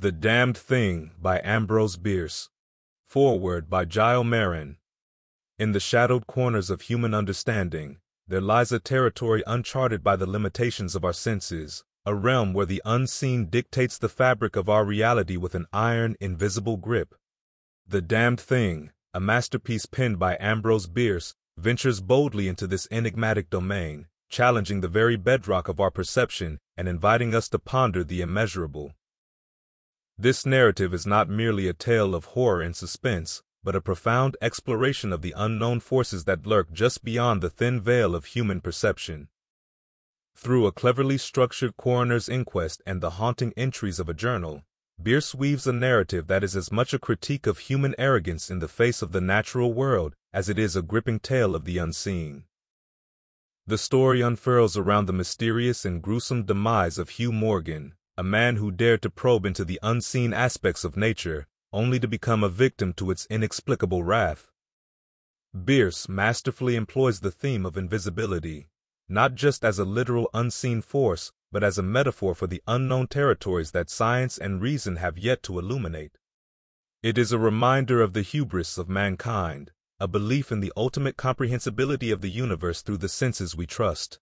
The Damned Thing by Ambrose Bierce. Foreword by Giles Marron. In the shadowed corners of human understanding, there lies a territory uncharted by the limitations of our senses, a realm where the unseen dictates the fabric of our reality with an iron, invisible grip. The Damned Thing, a masterpiece penned by Ambrose Bierce, ventures boldly into this enigmatic domain, challenging the very bedrock of our perception and inviting us to ponder the immeasurable. This narrative is not merely a tale of horror and suspense, but a profound exploration of the unknown forces that lurk just beyond the thin veil of human perception. Through a cleverly structured coroner's inquest and the haunting entries of a journal, Bierce weaves a narrative that is as much a critique of human arrogance in the face of the natural world as it is a gripping tale of the unseen. The story unfurls around the mysterious and gruesome demise of Hugh Morgan, a man who dared to probe into the unseen aspects of nature, only to become a victim to its inexplicable wrath. Bierce masterfully employs the theme of invisibility, not just as a literal unseen force, but as a metaphor for the unknown territories that science and reason have yet to illuminate. It is a reminder of the hubris of mankind, a belief in the ultimate comprehensibility of the universe through the senses we trust.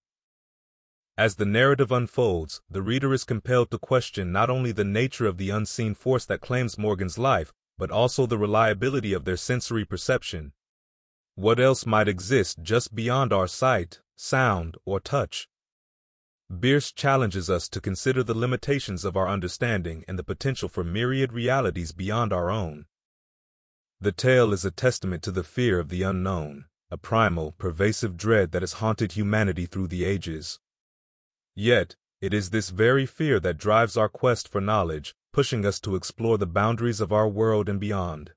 As the narrative unfolds, the reader is compelled to question not only the nature of the unseen force that claims Morgan's life, but also the reliability of their sensory perception. What else might exist just beyond our sight, sound, or touch? Bierce challenges us to consider the limitations of our understanding and the potential for myriad realities beyond our own. The tale is a testament to the fear of the unknown, a primal, pervasive dread that has haunted humanity through the ages. Yet, it is this very fear that drives our quest for knowledge, pushing us to explore the boundaries of our world and beyond.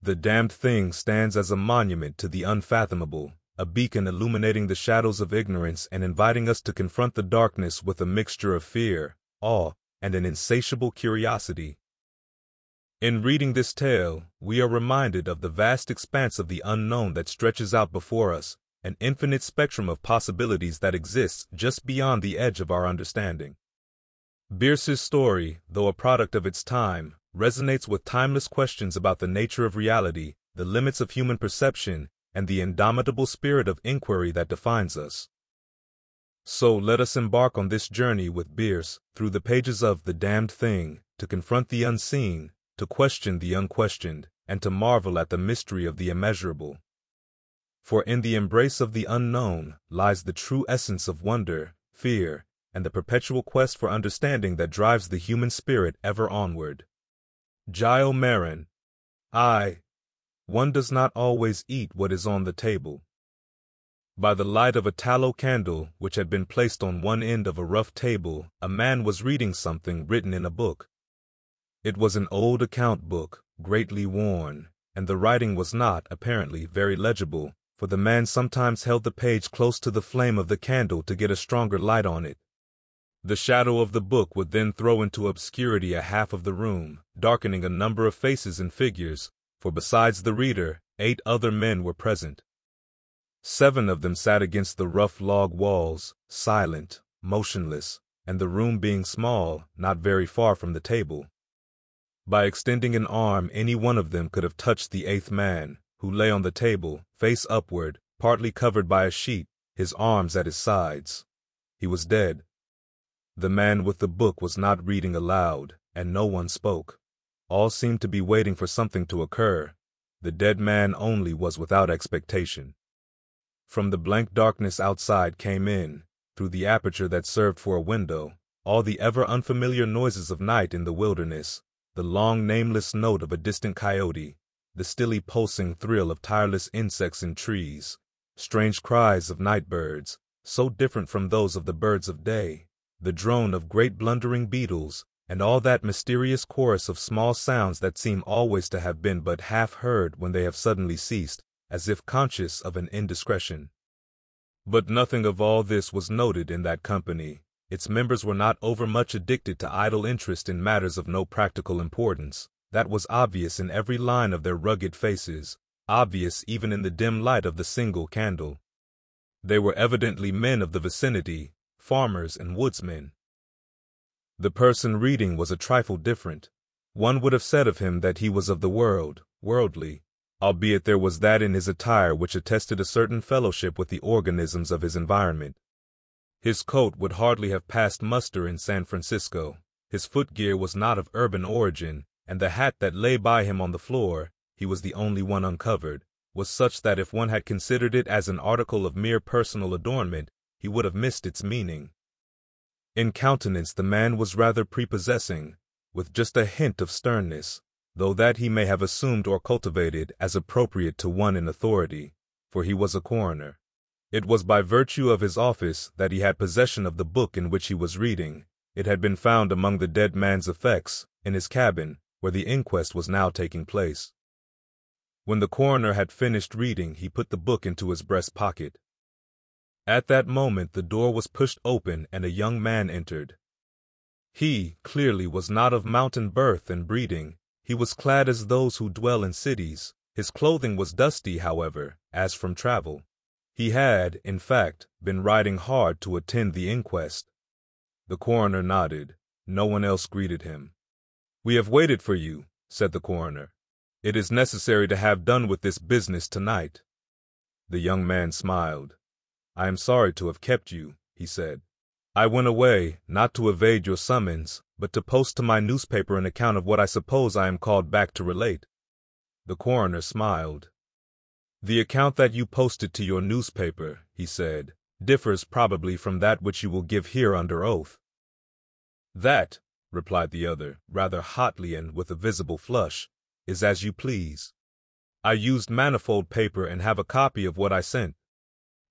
The damned thing stands as a monument to the unfathomable, a beacon illuminating the shadows of ignorance and inviting us to confront the darkness with a mixture of fear, awe, and an insatiable curiosity. In reading this tale, we are reminded of the vast expanse of the unknown that stretches out before us, an infinite spectrum of possibilities that exists just beyond the edge of our understanding. Bierce's story, though a product of its time, resonates with timeless questions about the nature of reality, the limits of human perception, and the indomitable spirit of inquiry that defines us. So let us embark on this journey with Bierce through the pages of The Damned Thing, to confront the unseen, to question the unquestioned, and to marvel at the mystery of the immeasurable. For in the embrace of the unknown lies the true essence of wonder, fear, and the perpetual quest for understanding that drives the human spirit ever onward. Giles Marron, I. One does not always eat what is on the table. By the light of a tallow candle which had been placed on one end of a rough table, a man was reading something written in a book. It was an old account book, greatly worn, and the writing was not, apparently, very legible, for the man sometimes held the page close to the flame of the candle to get a stronger light on it. The shadow of the book would then throw into obscurity a half of the room, darkening a number of faces and figures, for besides the reader, eight other men were present. Seven of them sat against the rough log walls, silent, motionless, and the room being small, not very far from the table. By extending an arm, any one of them could have touched the eighth man, who lay on the table, face upward, partly covered by a sheet, his arms at his sides. He was dead. The man with the book was not reading aloud, and no one spoke. All seemed to be waiting for something to occur. The dead man only was without expectation. From the blank darkness outside came in, through the aperture that served for a window, all the ever unfamiliar noises of night in the wilderness, the long nameless note of a distant coyote, the stilly pulsing thrill of tireless insects in trees, strange cries of night birds, so different from those of the birds of day, the drone of great blundering beetles, and all that mysterious chorus of small sounds that seem always to have been but half heard when they have suddenly ceased, as if conscious of an indiscretion. But nothing of all this was noted in that company. Its members were not overmuch addicted to idle interest in matters of no practical importance that was obvious in every line of their rugged faces, obvious even in the dim light of the single candle. They were evidently men of the vicinity, farmers and woodsmen. The person reading was a trifle different, One would have said of him that he was of the world, worldly, albeit there was that in his attire which attested a certain fellowship with the organisms of his environment. His coat would hardly have passed muster in San Francisco. His footgear was not of urban origin, and the hat that lay by him on the floor, he was the only one uncovered, was such that if one had considered it as an article of mere personal adornment, he would have missed its meaning. In countenance the man was rather prepossessing, with just a hint of sternness, though that he may have assumed or cultivated as appropriate to one in authority, for he was a coroner. It was by virtue of his office that he had possession of the book in which he was reading. It had been found among the dead man's effects, in his cabin, where the inquest was now taking place. When the coroner had finished reading, he put the book into his breast pocket. At that moment the door was pushed open and a young man entered. He, clearly, was not of mountain birth and breeding. He was clad as those who dwell in cities. His clothing was dusty, however, as from travel. He had, in fact, been riding hard to attend the inquest. The coroner nodded. No one else greeted him. We have waited for you, said the coroner. It is necessary to have done with this business tonight. The young man smiled. I am sorry to have kept you, he said. I went away, not to evade your summons, but to post to my newspaper an account of what I suppose I am called back to relate. The coroner smiled. The account that you posted to your newspaper, he said, differs probably from that which you will give here under oath. That, replied the other, rather hotly and with a visible flush, is as you please. I used manifold paper and have a copy of what I sent.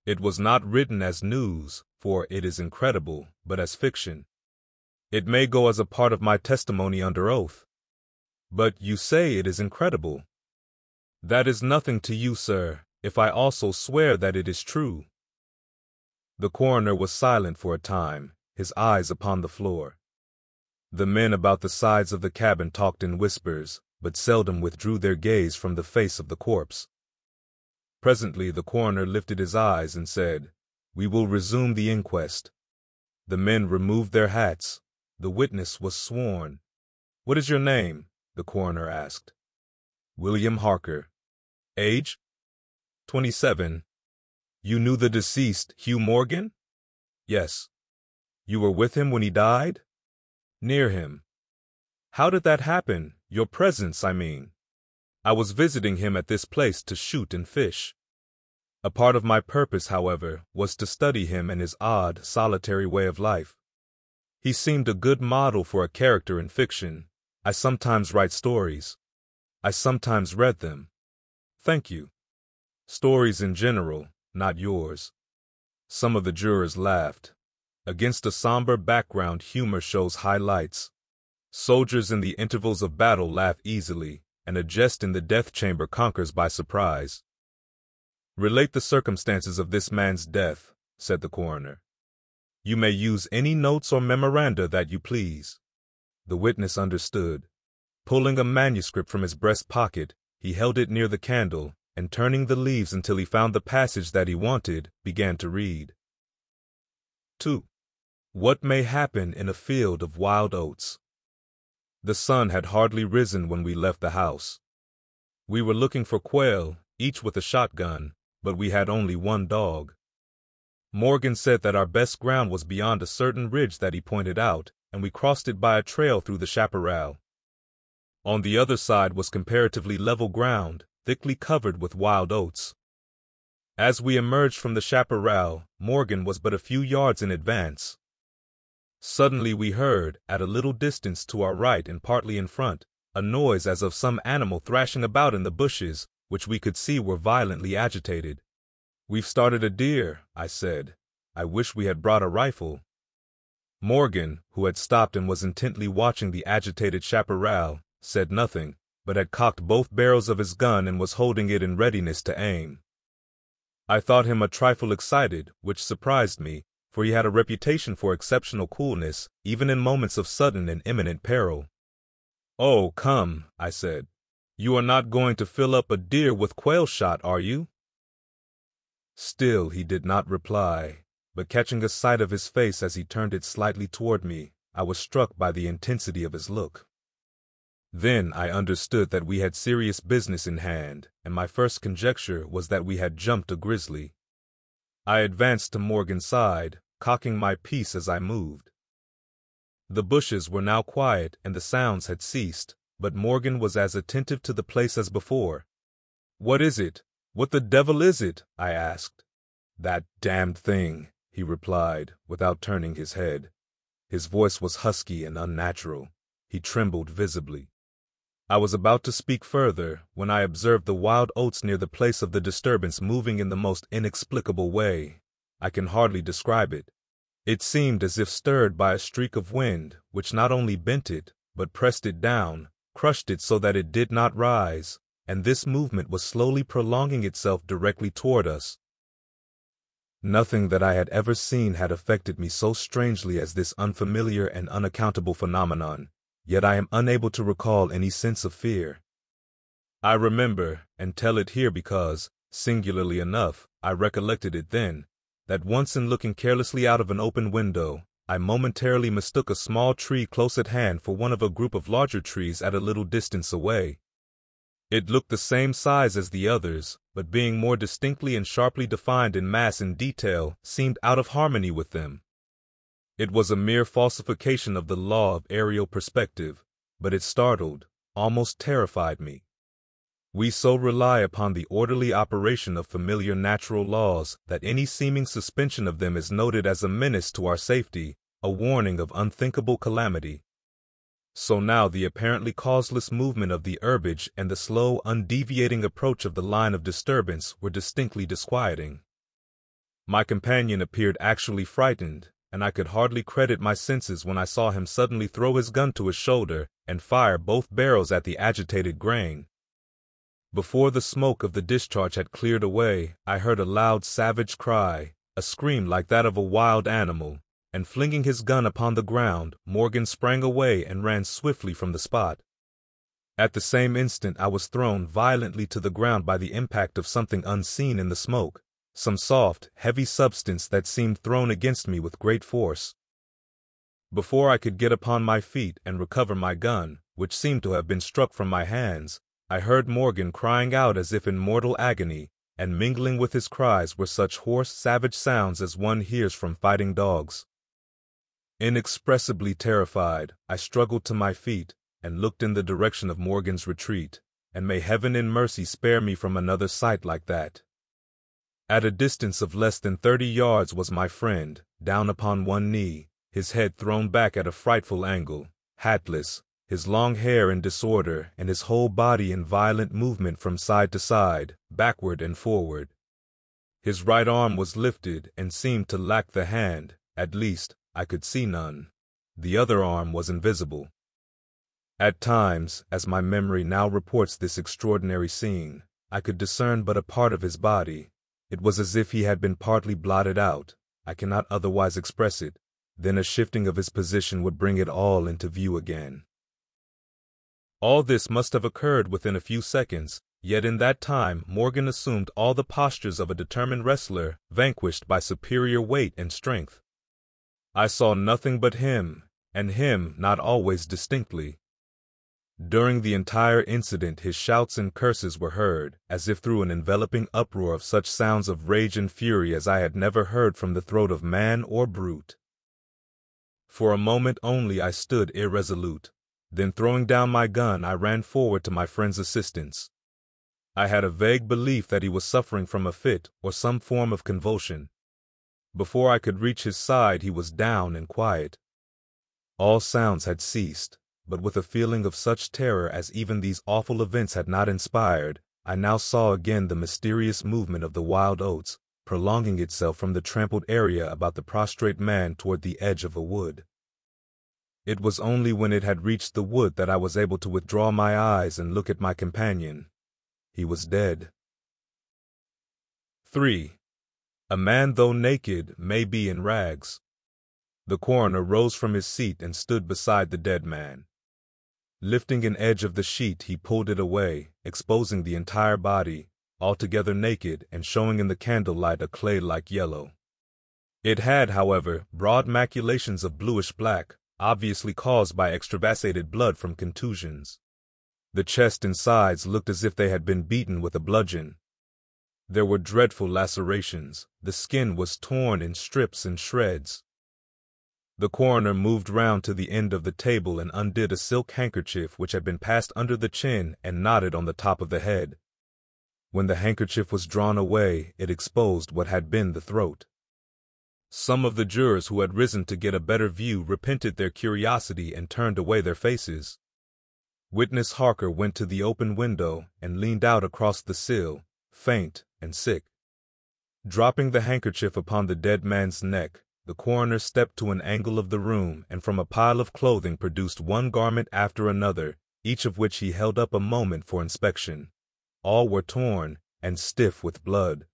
It was not written as news, for it is incredible, but as fiction. It may go as a part of my testimony under oath. But you say it is incredible. That is nothing to you, sir, if I also swear that it is true. The coroner was silent for a time, his eyes upon the floor. The men about the sides of the cabin talked in whispers, but seldom withdrew their gaze from the face of the corpse. Presently the coroner lifted his eyes and said, We will resume the inquest. The men removed their hats. The witness was sworn. What is your name? the coroner asked. William Harker. Age? Twenty-seven. You knew the deceased, Hugh Morgan? Yes. You were with him when he died? Near him. How did that happen? Your presence, I mean. I was visiting him at this place to shoot and fish. A part of my purpose, however, was to study him and his odd, solitary way of life. He seemed a good model for a character in fiction. I sometimes write stories. I sometimes read them. Thank you. Stories in general, not yours. Some of the jurors laughed. Against a somber background, humor shows highlights. Soldiers in the intervals of battle laugh easily, and a jest in the death chamber conquers by surprise. Relate the circumstances of this man's death, said the coroner. You may use any notes or memoranda that you please. The witness understood. Pulling a manuscript from his breast pocket, he held it near the candle, and turning the leaves until he found the passage that he wanted, began to read. 2. What may happen in a field of wild oats? The sun had hardly risen when we left the house. We were looking for quail, each with a shotgun, but we had only one dog. Morgan said that our best ground was beyond a certain ridge that he pointed out, and we crossed it by a trail through the chaparral. On the other side was comparatively level ground, thickly covered with wild oats. As we emerged from the chaparral, Morgan was but a few yards in advance, Suddenly we heard, at a little distance to our right and partly in front, a noise as of some animal thrashing about in the bushes, which we could see were violently agitated. We've started a deer, I said. I wish we had brought a rifle. Morgan, who had stopped and was intently watching the agitated chaparral, said nothing, but had cocked both barrels of his gun and was holding it in readiness to aim. I thought him a trifle excited, which surprised me, for he had a reputation for exceptional coolness, even in moments of sudden and imminent peril. Oh, come, I said. You are not going to fill up a deer with quail shot, are you? Still he did not reply, but catching a sight of his face as he turned it slightly toward me, I was struck by the intensity of his look. Then I understood that we had serious business in hand, and my first conjecture was that we had jumped a grizzly. I advanced to Morgan's side, cocking my piece as I moved. The bushes were now quiet and the sounds had ceased, but Morgan was as attentive to the place as before. What is it? What the devil is it? I asked. That damned thing, he replied, without turning his head. His voice was husky and unnatural. He trembled visibly. I was about to speak further when I observed the wild oats near the place of the disturbance moving in the most inexplicable way. I can hardly describe it. It seemed as if stirred by a streak of wind, which not only bent it, but pressed it down, crushed it so that it did not rise, and this movement was slowly prolonging itself directly toward us. Nothing that I had ever seen had affected me so strangely as this unfamiliar and unaccountable phenomenon yet I am unable to recall any sense of fear. I remember, and tell it here because, singularly enough, I recollected it then, that once in looking carelessly out of an open window, I momentarily mistook a small tree close at hand for one of a group of larger trees at a little distance away. It looked the same size as the others, but being more distinctly and sharply defined in mass and detail, seemed out of harmony with them. It was a mere falsification of the law of aerial perspective, but it startled, almost terrified me. We so rely upon the orderly operation of familiar natural laws that any seeming suspension of them is noted as a menace to our safety, a warning of unthinkable calamity. So now the apparently causeless movement of the herbage and the slow, undeviating approach of the line of disturbance were distinctly disquieting. My companion appeared actually frightened, and I could hardly credit my senses when I saw him suddenly throw his gun to his shoulder and fire both barrels at the agitated grain. Before the smoke of the discharge had cleared away, I heard a loud savage cry, a scream like that of a wild animal, and flinging his gun upon the ground, Morgan sprang away and ran swiftly from the spot. At the same instant I was thrown violently to the ground by the impact of something unseen in the smoke some soft, heavy substance that seemed thrown against me with great force. Before I could get upon my feet and recover my gun, which seemed to have been struck from my hands, I heard Morgan crying out as if in mortal agony, and mingling with his cries were such hoarse, savage sounds as one hears from fighting dogs. Inexpressibly terrified, I struggled to my feet and looked in the direction of Morgan's retreat, and may heaven in mercy spare me from another sight like that. At a distance of less than thirty yards was my friend, down upon one knee, his head thrown back at a frightful angle, hatless, his long hair in disorder, and his whole body in violent movement from side to side, backward and forward. His right arm was lifted and seemed to lack the hand, at least, I could see none. The other arm was invisible. At times, as my memory now reports this extraordinary scene, I could discern but a part of his body, it was as if he had been partly blotted out. I cannot otherwise express it. Then a shifting of his position would bring it all into view again. All this must have occurred within a few seconds, yet in that time Morgan assumed all the postures of a determined wrestler vanquished by superior weight and strength. I saw nothing but him, and him not always distinctly. During the entire incident his shouts and curses were heard, as if through an enveloping uproar of such sounds of rage and fury as I had never heard from the throat of man or brute. For a moment only I stood irresolute. Then throwing down my gun I ran forward to my friend's assistance. I had a vague belief that he was suffering from a fit or some form of convulsion. Before I could reach his side he was down and quiet. All sounds had ceased but with a feeling of such terror as even these awful events had not inspired, I now saw again the mysterious movement of the wild oats, prolonging itself from the trampled area about the prostrate man toward the edge of a wood. It was only when it had reached the wood that I was able to withdraw my eyes and look at my companion. He was dead. 3. A man, though naked, may be in rags. The coroner rose from his seat and stood beside the dead man. Lifting an edge of the sheet, he pulled it away, exposing the entire body, altogether naked and showing in the candlelight a clay-like yellow. It had, however, broad maculations of bluish black, obviously caused by extravasated blood from contusions. The chest and sides looked as if they had been beaten with a bludgeon. There were dreadful lacerations. The skin was torn in strips and shreds. The coroner moved round to the end of the table and undid a silk handkerchief which had been passed under the chin and knotted on the top of the head. When the handkerchief was drawn away, it exposed what had been the throat. Some of the jurors who had risen to get a better view repented their curiosity and turned away their faces. Witness Harker went to the open window and leaned out across the sill, faint and sick. Dropping the handkerchief upon the dead man's neck, the coroner stepped to an angle of the room and from a pile of clothing produced one garment after another, each of which he held up a moment for inspection. All were torn and stiff with blood.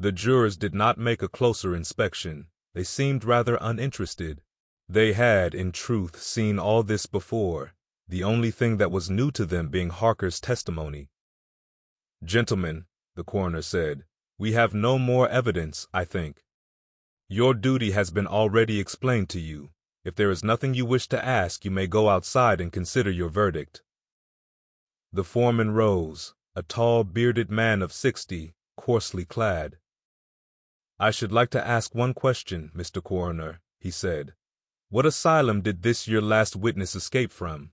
The jurors did not make a closer inspection. They seemed rather uninterested. They had, in truth, seen all this before, the only thing that was new to them being Harker's testimony. Gentlemen, the coroner said, we have no more evidence, I think. Your duty has been already explained to you. If there is nothing you wish to ask, you may go outside and consider your verdict. The foreman rose, a tall, bearded man of sixty, coarsely clad. I should like to ask one question, Mr. Coroner, he said. What asylum did this your last witness escape from?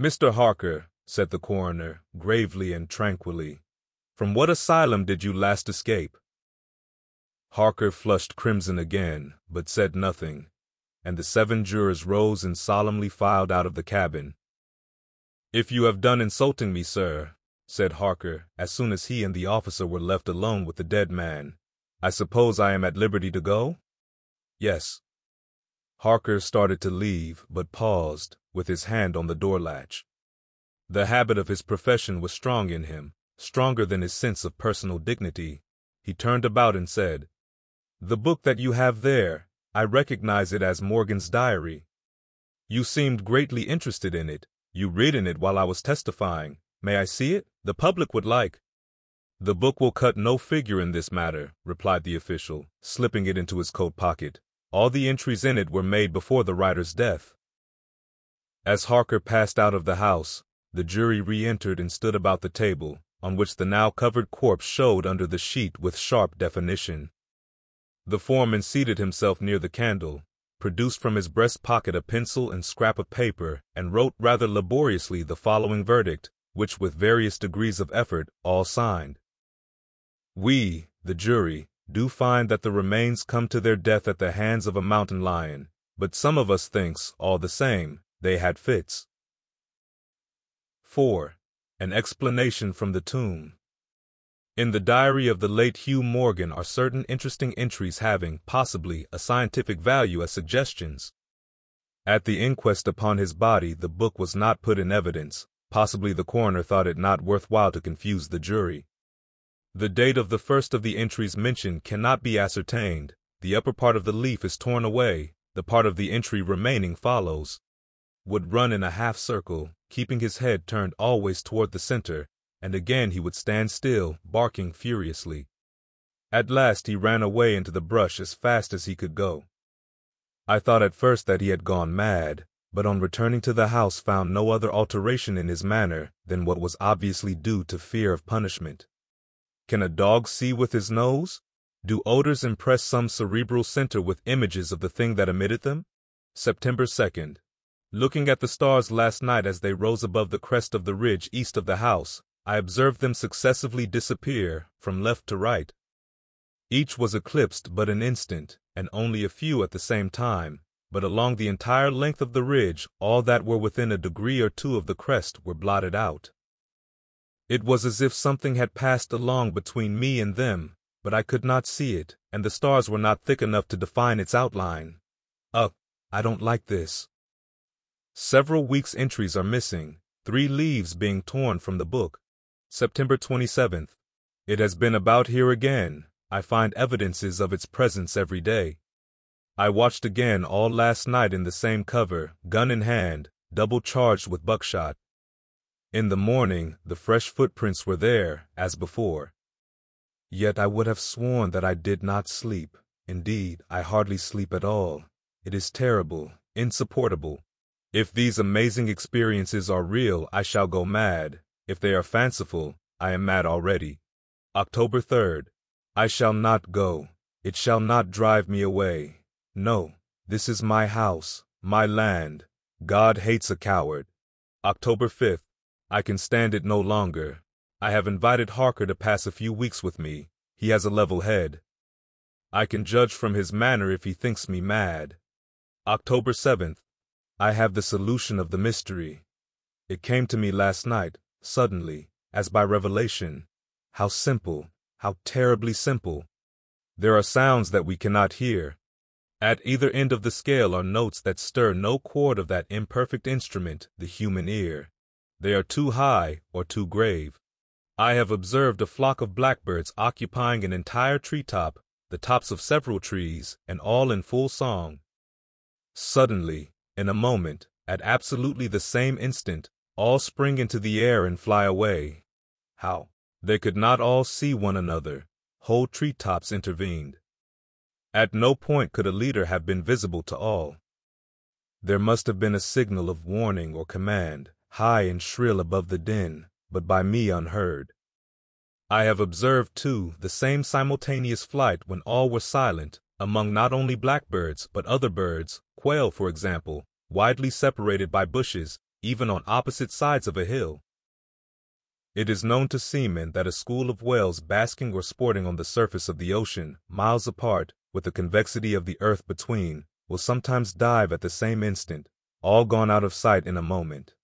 Mr. Harker, said the coroner, gravely and tranquilly, from what asylum did you last escape? Harker flushed crimson again, but said nothing, and the seven jurors rose and solemnly filed out of the cabin. If you have done insulting me, sir, said Harker, as soon as he and the officer were left alone with the dead man, I suppose I am at liberty to go? Yes. Harker started to leave, but paused, with his hand on the door latch. The habit of his profession was strong in him, stronger than his sense of personal dignity, he turned about and said, The book that you have there, I recognize it as Morgan's diary. You seemed greatly interested in it. You read in it while I was testifying. May I see it? The public would like. The book will cut no figure in this matter, replied the official, slipping it into his coat pocket. All the entries in it were made before the writer's death. As Harker passed out of the house, the jury re-entered and stood about the table, on which the now covered corpse showed under the sheet with sharp definition. The foreman seated himself near the candle, produced from his breast pocket a pencil and scrap of paper, and wrote rather laboriously the following verdict, which with various degrees of effort all signed. We, the jury, do find that the remains come to their death at the hands of a mountain lion, but some of us thinks, all the same, they had fits. 4. An explanation from the tomb. In the diary of the late Hugh Morgan are certain interesting entries having, possibly, a scientific value as suggestions. At the inquest upon his body, the book was not put in evidence. Possibly the coroner thought it not worthwhile to confuse the jury. The date of the first of the entries mentioned cannot be ascertained. The upper part of the leaf is torn away. The part of the entry remaining follows. Would run in a half circle, keeping his head turned always toward the center, and again he would stand still, barking furiously. At last he ran away into the brush as fast as he could go. I thought at first that he had gone mad, but on returning to the house found no other alteration in his manner than what was obviously due to fear of punishment. Can a dog see with his nose? Do odors impress some cerebral center with images of the thing that emitted them? September 2nd. Looking at the stars last night as they rose above the crest of the ridge east of the house, I observed them successively disappear from left to right. Each was eclipsed but an instant, and only a few at the same time, but along the entire length of the ridge all that were within a degree or two of the crest were blotted out. It was as if something had passed along between me and them, but I could not see it, and the stars were not thick enough to define its outline. Ugh, I don't like this. Several weeks' entries are missing, three leaves being torn from the book. September 27th. It has been about here again. I find evidences of its presence every day. I watched again all last night in the same cover, gun in hand, double charged with buckshot. In the morning, the fresh footprints were there, as before. Yet I would have sworn that I did not sleep. Indeed, I hardly sleep at all. It is terrible, insupportable. If these amazing experiences are real, I shall go mad. If they are fanciful, I am mad already. October 3rd. I shall not go. It shall not drive me away. No, this is my house, my land. God hates a coward. October 5th. I can stand it no longer. I have invited Harker to pass a few weeks with me. He has a level head. I can judge from his manner if he thinks me mad. October 7th. I have the solution of the mystery. It came to me last night, suddenly, as by revelation. How simple, how terribly simple. There are sounds that we cannot hear. At either end of the scale are notes that stir no chord of that imperfect instrument, the human ear. They are too high or too grave. I have observed a flock of blackbirds occupying an entire treetop, the tops of several trees, and all in full song. Suddenly, in a moment, at absolutely the same instant, all spring into the air and fly away. How? They could not all see one another. Whole treetops intervened. At no point could a leader have been visible to all. There must have been a signal of warning or command, high and shrill above the din, but by me unheard. I have observed, too, the same simultaneous flight when all were silent, among not only blackbirds but other birds, quail, for example, widely separated by bushes, even on opposite sides of a hill. It is known to seamen that a school of whales basking or sporting on the surface of the ocean, miles apart, with the convexity of the earth between, will sometimes dive at the same instant, all gone out of sight in a moment.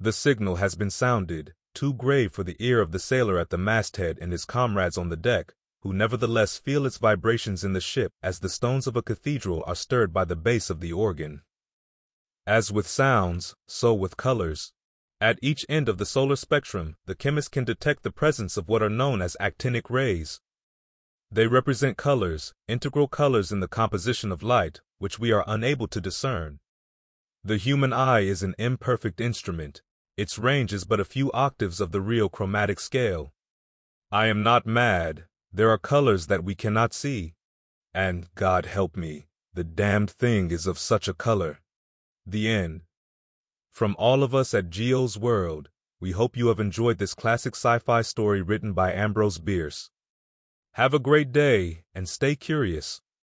The signal has been sounded, too grave for the ear of the sailor at the masthead and his comrades on the deck, who nevertheless feel its vibrations in the ship as the stones of a cathedral are stirred by the bass of the organ. As with sounds, so with colors. At each end of the solar spectrum, the chemist can detect the presence of what are known as actinic rays. They represent colors, integral colors in the composition of light, which we are unable to discern. The human eye is an imperfect instrument. Its range is but a few octaves of the real chromatic scale. I am not mad. There are colors that we cannot see. And, God help me, the damned thing is of such a color. The End. From all of us at Gio's World, we hope you have enjoyed this classic sci-fi story written by Ambrose Bierce. Have a great day and stay curious.